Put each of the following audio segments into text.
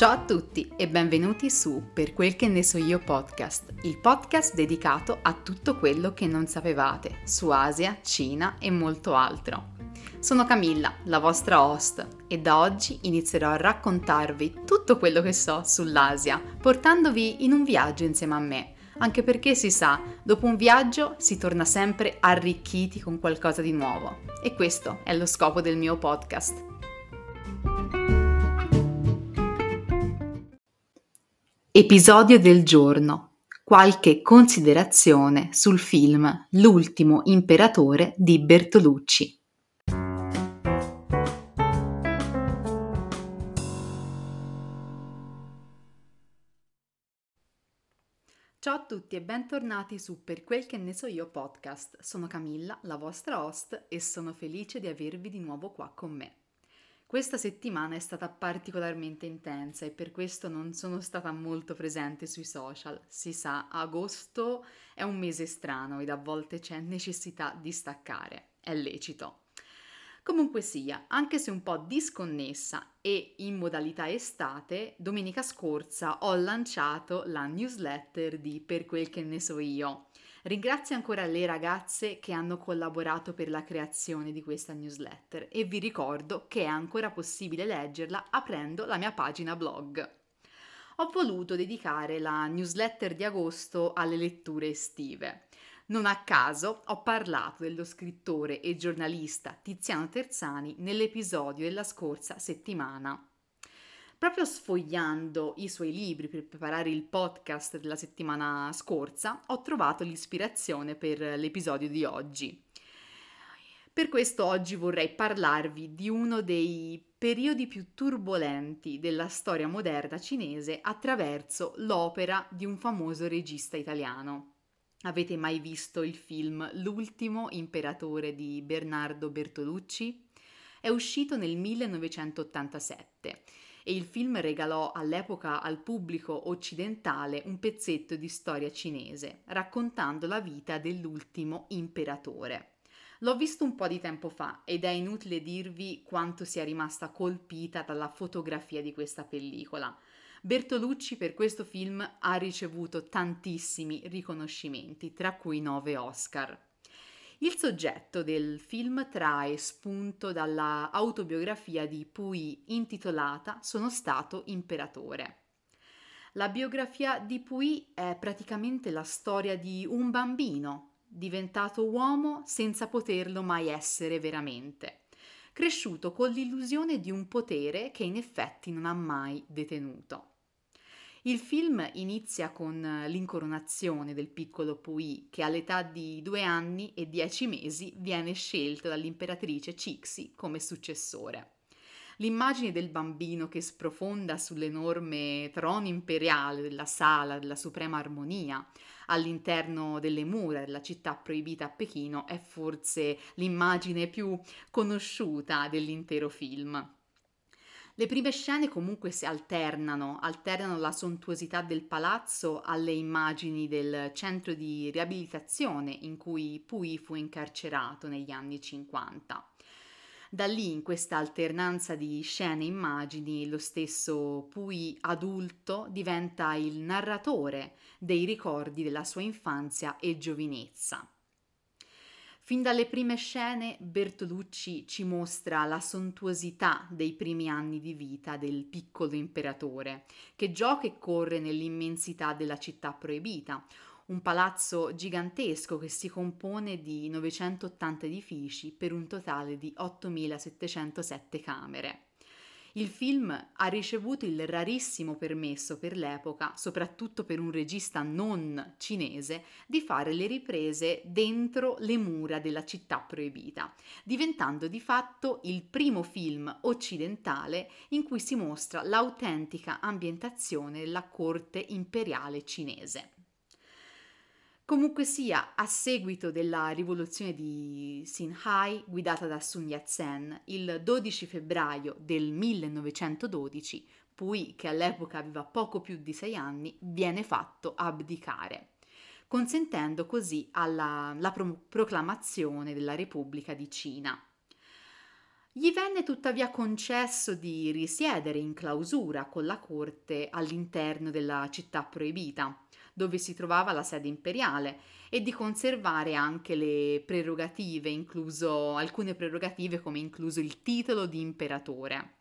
Ciao a tutti e benvenuti su Per quel che ne so io podcast, il podcast dedicato a tutto quello che non sapevate su Asia, Cina e molto altro. Sono Camilla, la vostra host, e da oggi inizierò a raccontarvi tutto quello che so sull'Asia, portandovi in un viaggio insieme a me, anche perché si sa, dopo un viaggio si torna sempre arricchiti con qualcosa di nuovo. E questo è lo scopo del mio podcast. Episodio del giorno. Qualche considerazione sul film L'ultimo imperatore di Bertolucci. Ciao a tutti e bentornati su Per quel che ne so io podcast. Sono Camilla, la vostra host, e sono felice di avervi di nuovo qua con me. Questa settimana è stata particolarmente intensa e per questo non sono stata molto presente sui social. Si sa, agosto è un mese strano ed a volte c'è necessità di staccare. È lecito. Comunque sia, anche se un po' disconnessa e in modalità estate, domenica scorsa ho lanciato la newsletter di Per quel che ne so io Ringrazio ancora le ragazze che hanno collaborato per la creazione di questa newsletter e vi ricordo che è ancora possibile leggerla aprendo la mia pagina blog. Ho voluto dedicare la newsletter di agosto alle letture estive. Non a caso ho parlato dello scrittore e giornalista Tiziano Terzani nell'episodio della scorsa settimana Proprio sfogliando i suoi libri per preparare il podcast della settimana scorsa, ho trovato l'ispirazione per l'episodio di oggi. Per questo oggi vorrei parlarvi di uno dei periodi più turbolenti della storia moderna cinese attraverso l'opera di un famoso regista italiano. Avete mai visto il film L'ultimo imperatore di Bernardo Bertolucci? È uscito nel 1987 e il film regalò all'epoca al pubblico occidentale un pezzetto di storia cinese, raccontando la vita dell'ultimo imperatore. L'ho visto un po' di tempo fa ed è inutile dirvi quanto sia rimasta colpita dalla fotografia di questa pellicola. Bertolucci per questo film ha ricevuto tantissimi riconoscimenti, tra cui nove Oscar. Il soggetto del film trae spunto dalla autobiografia di Puyi intitolata Sono stato imperatore. La biografia di Puyi è praticamente la storia di un bambino diventato uomo senza poterlo mai essere veramente, cresciuto con l'illusione di un potere che in effetti non ha mai detenuto. Il film inizia con l'incoronazione del piccolo Pui che all'età di due anni e dieci mesi viene scelto dall'imperatrice Cixi come successore. L'immagine del bambino che sprofonda sull'enorme trono imperiale della sala della suprema armonia all'interno delle mura della città proibita a Pechino è forse l'immagine più conosciuta dell'intero film. Le prime scene comunque si alternano, alternano la sontuosità del palazzo alle immagini del centro di riabilitazione in cui Pui fu incarcerato negli anni 50. Da lì, in questa alternanza di scene e immagini, lo stesso Pui adulto diventa il narratore dei ricordi della sua infanzia e giovinezza. Fin dalle prime scene Bertolucci ci mostra la sontuosità dei primi anni di vita del piccolo imperatore, che gioca e corre nell'immensità della città proibita, un palazzo gigantesco che si compone di 980 edifici per un totale di 8707 camere. Il film ha ricevuto il rarissimo permesso per l'epoca, soprattutto per un regista non cinese, di fare le riprese dentro le mura della città proibita, diventando di fatto il primo film occidentale in cui si mostra l'autentica ambientazione della corte imperiale cinese. Comunque sia, a seguito della rivoluzione di Xinhai guidata da Sun Yat-sen, il 12 febbraio del 1912, Pui, che all'epoca aveva poco più di sei anni, viene fatto abdicare, consentendo così alla, la pro- proclamazione della Repubblica di Cina. Gli venne tuttavia concesso di risiedere in clausura con la corte all'interno della città proibita, dove si trovava la sede imperiale, e di conservare anche le prerogative, incluso alcune prerogative come incluso il titolo di imperatore.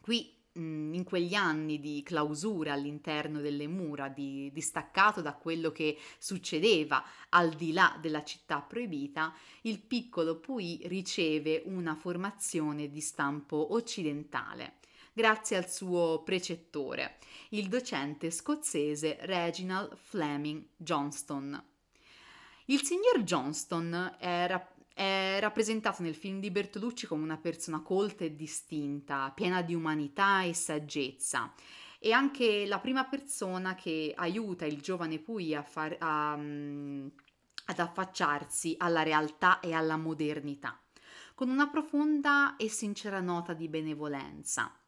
Qui in quegli anni di clausura all'interno delle mura, di distaccato da quello che succedeva al di là della città proibita, il piccolo Pui riceve una formazione di stampo occidentale grazie al suo precettore, il docente scozzese Reginald Fleming Johnston. Il signor Johnston era è rappresentato nel film di Bertolucci come una persona colta e distinta, piena di umanità e saggezza. E anche la prima persona che aiuta il giovane Pui a far, a, um, ad affacciarsi alla realtà e alla modernità, con una profonda e sincera nota di benevolenza.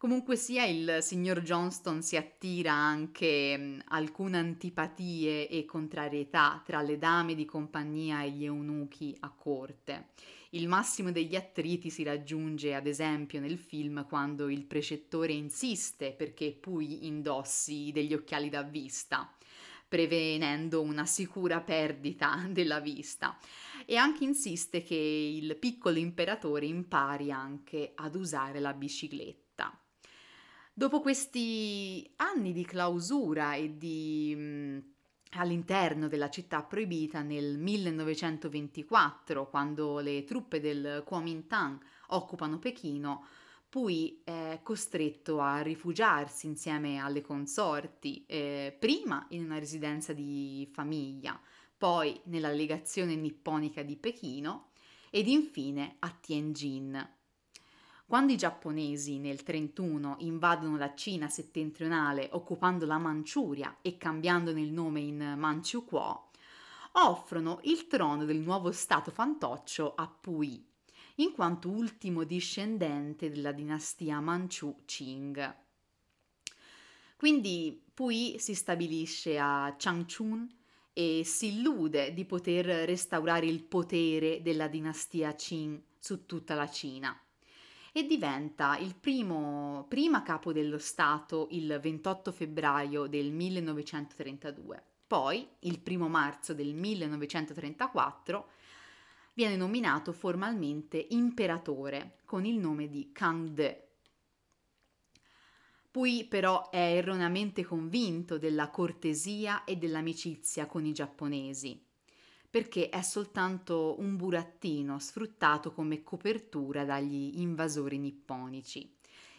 Comunque sia, il signor Johnston si attira anche alcune antipatie e contrarietà tra le dame di compagnia e gli eunuchi a corte. Il massimo degli attriti si raggiunge, ad esempio, nel film quando il precettore insiste perché Pui indossi degli occhiali da vista, prevenendo una sicura perdita della vista. E anche insiste che il piccolo imperatore impari anche ad usare la bicicletta. Dopo questi anni di clausura e di mh, all'interno della città proibita nel 1924, quando le truppe del Kuomintang occupano Pechino, Pui è costretto a rifugiarsi insieme alle consorti, eh, prima in una residenza di famiglia, poi nella legazione nipponica di Pechino ed infine a Tianjin. Quando i giapponesi nel 1931 invadono la Cina settentrionale occupando la Manciuria e cambiandone il nome in Manchukuo, offrono il trono del nuovo stato fantoccio a Pui, in quanto ultimo discendente della dinastia Manchu Qing. Quindi Pui si stabilisce a Changchun e si illude di poter restaurare il potere della dinastia Qing su tutta la Cina e diventa il primo prima capo dello Stato il 28 febbraio del 1932. Poi, il primo marzo del 1934, viene nominato formalmente imperatore con il nome di Kang De. Pui però è erroneamente convinto della cortesia e dell'amicizia con i giapponesi perché è soltanto un burattino sfruttato come copertura dagli invasori nipponici.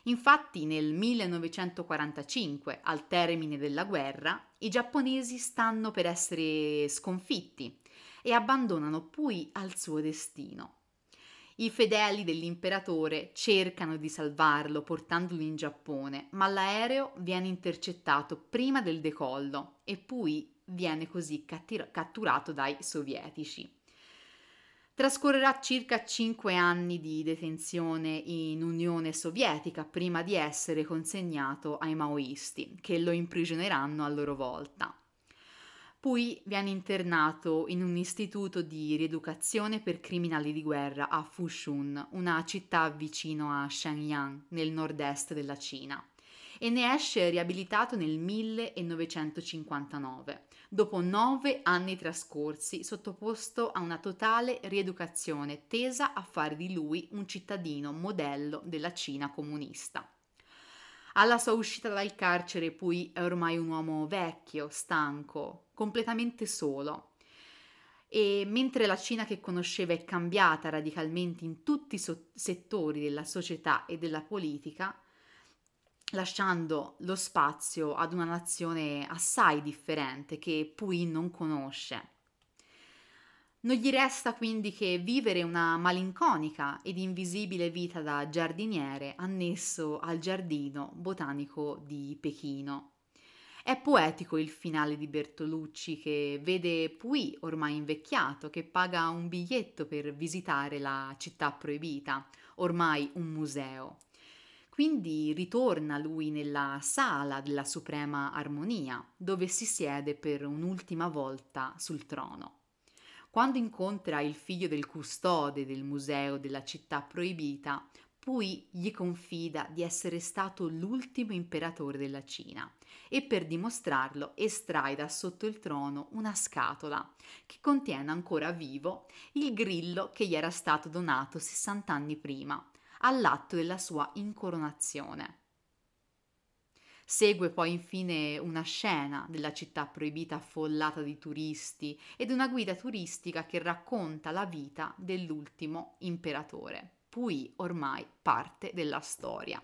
Infatti nel 1945, al termine della guerra, i giapponesi stanno per essere sconfitti e abbandonano Pui al suo destino. I fedeli dell'imperatore cercano di salvarlo portandolo in Giappone, ma l'aereo viene intercettato prima del decollo e Pui viene così catturato dai sovietici. Trascorrerà circa cinque anni di detenzione in Unione Sovietica prima di essere consegnato ai maoisti, che lo imprigioneranno a loro volta. Poi viene internato in un istituto di rieducazione per criminali di guerra a Fushun, una città vicino a Shenyang, nel nord-est della Cina, e ne esce riabilitato nel 1959 dopo nove anni trascorsi sottoposto a una totale rieducazione tesa a fare di lui un cittadino modello della Cina comunista. Alla sua uscita dal carcere Pui è ormai un uomo vecchio, stanco, completamente solo. E mentre la Cina che conosceva è cambiata radicalmente in tutti i so- settori della società e della politica, lasciando lo spazio ad una nazione assai differente che Pui non conosce. Non gli resta quindi che vivere una malinconica ed invisibile vita da giardiniere annesso al giardino botanico di Pechino. È poetico il finale di Bertolucci che vede Pui ormai invecchiato che paga un biglietto per visitare la città proibita, ormai un museo. Quindi ritorna lui nella sala della Suprema Armonia, dove si siede per un'ultima volta sul trono. Quando incontra il figlio del custode del museo della città proibita, Pui gli confida di essere stato l'ultimo imperatore della Cina e per dimostrarlo estrae da sotto il trono una scatola che contiene ancora vivo il grillo che gli era stato donato 60 anni prima, all'atto della sua incoronazione. Segue poi infine una scena della città proibita affollata di turisti ed una guida turistica che racconta la vita dell'ultimo imperatore. Pui ormai parte della storia.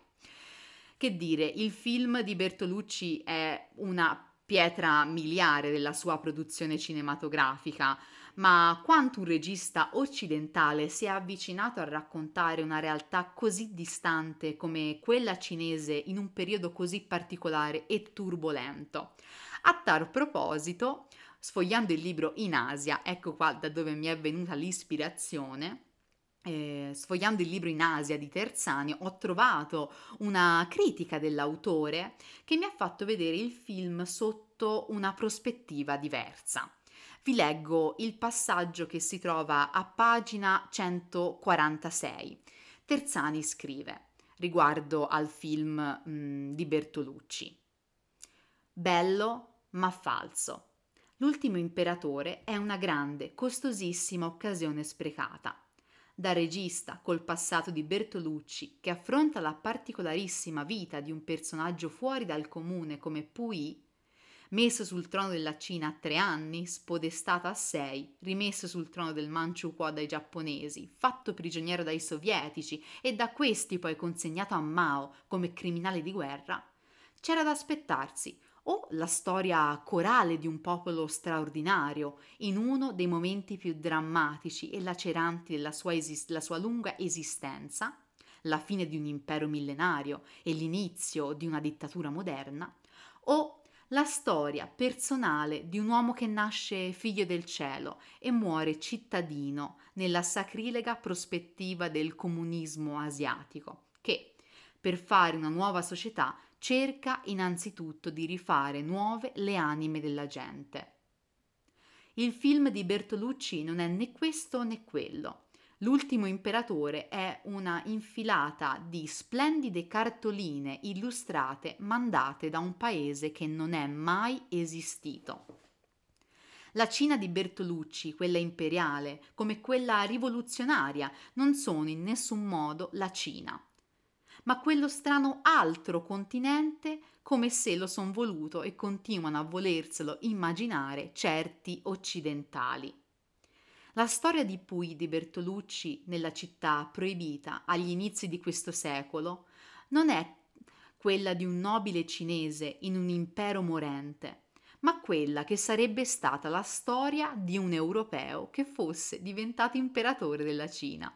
Che dire, il film di Bertolucci è una pietra miliare della sua produzione cinematografica, ma quanto un regista occidentale si è avvicinato a raccontare una realtà così distante come quella cinese in un periodo così particolare e turbolento. A tal proposito, sfogliando il libro In Asia, ecco qua da dove mi è venuta l'ispirazione, eh, sfogliando il libro in Asia di Terzani, ho trovato una critica dell'autore che mi ha fatto vedere il film sotto una prospettiva diversa. Vi leggo il passaggio che si trova a pagina 146. Terzani scrive riguardo al film mh, di Bertolucci. Bello ma falso. L'ultimo imperatore è una grande, costosissima occasione sprecata da regista col passato di Bertolucci, che affronta la particolarissima vita di un personaggio fuori dal comune come Puyi, messo sul trono della Cina a tre anni, spodestato a sei, rimesso sul trono del Manchukuo dai giapponesi, fatto prigioniero dai sovietici e da questi poi consegnato a Mao come criminale di guerra, c'era da aspettarsi o la storia corale di un popolo straordinario in uno dei momenti più drammatici e laceranti della sua, esist- sua lunga esistenza, la fine di un impero millenario e l'inizio di una dittatura moderna, o la storia personale di un uomo che nasce figlio del cielo e muore cittadino nella sacrilega prospettiva del comunismo asiatico, che, per fare una nuova società, cerca innanzitutto di rifare nuove le anime della gente. Il film di Bertolucci non è né questo né quello. L'ultimo imperatore è una infilata di splendide cartoline illustrate mandate da un paese che non è mai esistito. La Cina di Bertolucci, quella imperiale, come quella rivoluzionaria, non sono in nessun modo la Cina ma quello strano altro continente come se lo son voluto e continuano a volerselo immaginare certi occidentali. La storia di Pui di Bertolucci nella città proibita agli inizi di questo secolo non è quella di un nobile cinese in un impero morente, ma quella che sarebbe stata la storia di un europeo che fosse diventato imperatore della Cina.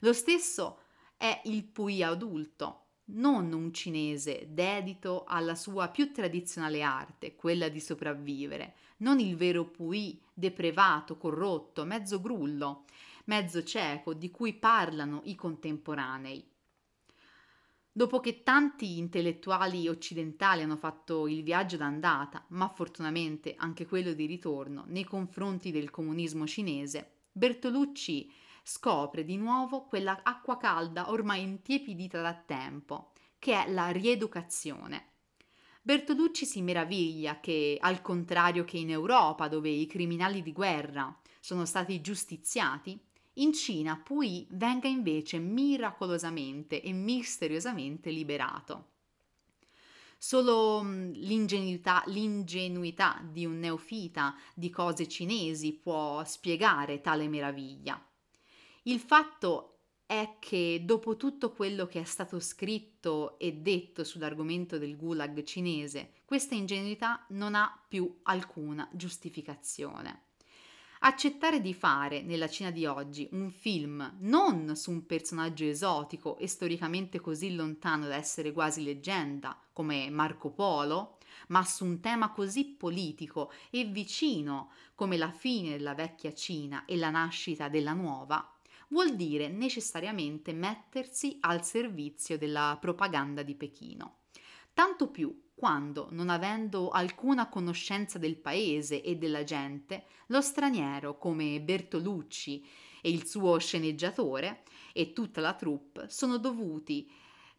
Lo stesso è il Pui adulto, non un cinese dedito alla sua più tradizionale arte, quella di sopravvivere, non il vero Pui deprevato, corrotto, mezzo grullo, mezzo cieco di cui parlano i contemporanei. Dopo che tanti intellettuali occidentali hanno fatto il viaggio d'andata, ma fortunatamente anche quello di ritorno, nei confronti del comunismo cinese, Bertolucci scopre di nuovo quella acqua calda ormai intiepidita da tempo, che è la rieducazione. Bertolucci si meraviglia che, al contrario che in Europa, dove i criminali di guerra sono stati giustiziati, in Cina Pui venga invece miracolosamente e misteriosamente liberato. Solo l'ingenuità, l'ingenuità di un neofita di cose cinesi può spiegare tale meraviglia. Il fatto è che dopo tutto quello che è stato scritto e detto sull'argomento del gulag cinese, questa ingenuità non ha più alcuna giustificazione. Accettare di fare nella Cina di oggi un film non su un personaggio esotico e storicamente così lontano da essere quasi leggenda come Marco Polo, ma su un tema così politico e vicino come la fine della vecchia Cina e la nascita della nuova, vuol dire necessariamente mettersi al servizio della propaganda di Pechino. Tanto più quando, non avendo alcuna conoscenza del paese e della gente, lo straniero come Bertolucci e il suo sceneggiatore e tutta la troupe sono dovuti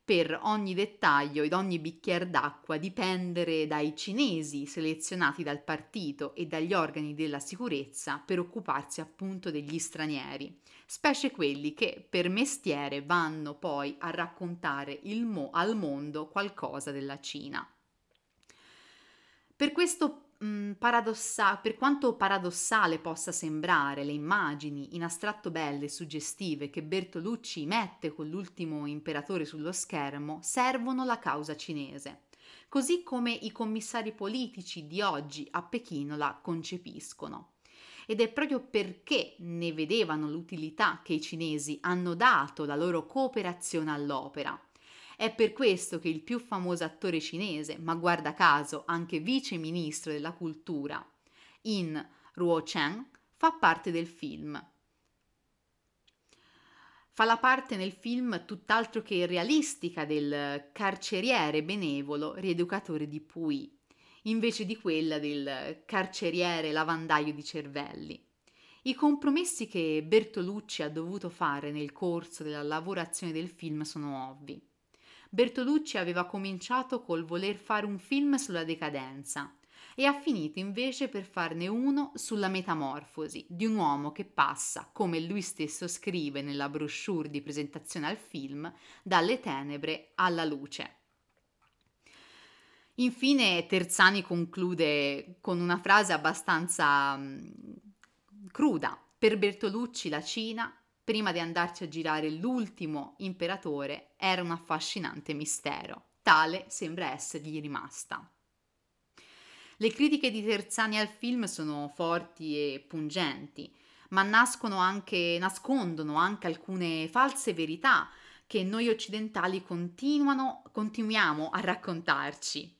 per ogni dettaglio ed ogni bicchiere d'acqua dipendere dai cinesi selezionati dal partito e dagli organi della sicurezza per occuparsi appunto degli stranieri, specie quelli che per mestiere vanno poi a raccontare mo- al mondo qualcosa della Cina. Per questo mh, paradossa- per quanto paradossale possa sembrare le immagini in astratto belle e suggestive che Bertolucci mette con l'ultimo imperatore sullo schermo, servono la causa cinese, così come i commissari politici di oggi a Pechino la concepiscono. Ed è proprio perché ne vedevano l'utilità che i cinesi hanno dato la loro cooperazione all'opera è per questo che il più famoso attore cinese, ma guarda caso anche vice ministro della cultura, in Ruo Chen, fa parte del film. Fa la parte nel film tutt'altro che realistica del carceriere benevolo rieducatore di Pui, invece di quella del carceriere lavandaio di cervelli. I compromessi che Bertolucci ha dovuto fare nel corso della lavorazione del film sono ovvi. Bertolucci aveva cominciato col voler fare un film sulla decadenza e ha finito invece per farne uno sulla metamorfosi di un uomo che passa, come lui stesso scrive nella brochure di presentazione al film, dalle tenebre alla luce. Infine Terzani conclude con una frase abbastanza mh, cruda. Per Bertolucci la Cina prima di andarci a girare l'ultimo imperatore, era un affascinante mistero. Tale sembra essergli rimasta. Le critiche di Terzani al film sono forti e pungenti, ma anche, nascondono anche alcune false verità che noi occidentali continuiamo a raccontarci.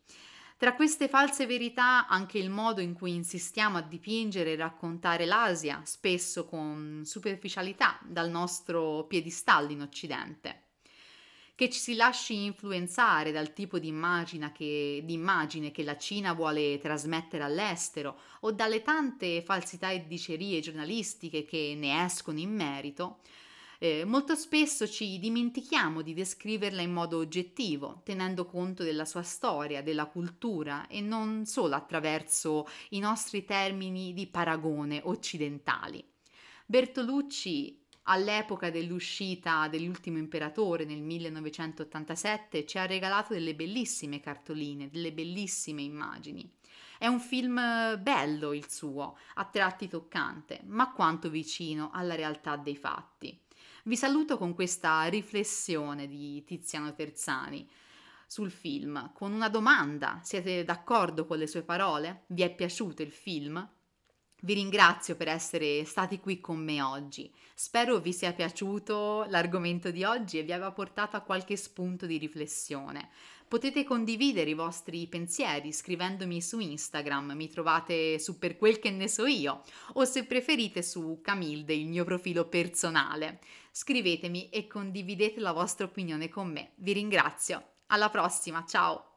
Tra queste false verità anche il modo in cui insistiamo a dipingere e raccontare l'Asia, spesso con superficialità, dal nostro piedistallo in Occidente. Che ci si lasci influenzare dal tipo di immagine, che, la Cina vuole trasmettere all'estero o dalle tante falsità e dicerie giornalistiche che ne escono in merito, eh, molto spesso ci dimentichiamo di descriverla in modo oggettivo, tenendo conto della sua storia, della cultura e non solo attraverso i nostri termini di paragone occidentali. Bertolucci all'epoca dell'uscita dell'ultimo imperatore nel 1987 ci ha regalato delle bellissime cartoline, delle bellissime immagini. È un film bello il suo, a tratti toccante, ma quanto vicino alla realtà dei fatti. Vi saluto con questa riflessione di Tiziano Terzani sul film, con una domanda. Siete d'accordo con le sue parole? Vi è piaciuto il film? Vi ringrazio per essere stati qui con me oggi. Spero vi sia piaciuto l'argomento di oggi e vi abbia portato a qualche spunto di riflessione. Potete condividere i vostri pensieri scrivendomi su Instagram, mi trovate su Per quel che ne so io, o se preferite su Camilde, il mio profilo personale. Scrivetemi e condividete la vostra opinione con me. Vi ringrazio. Alla prossima, ciao!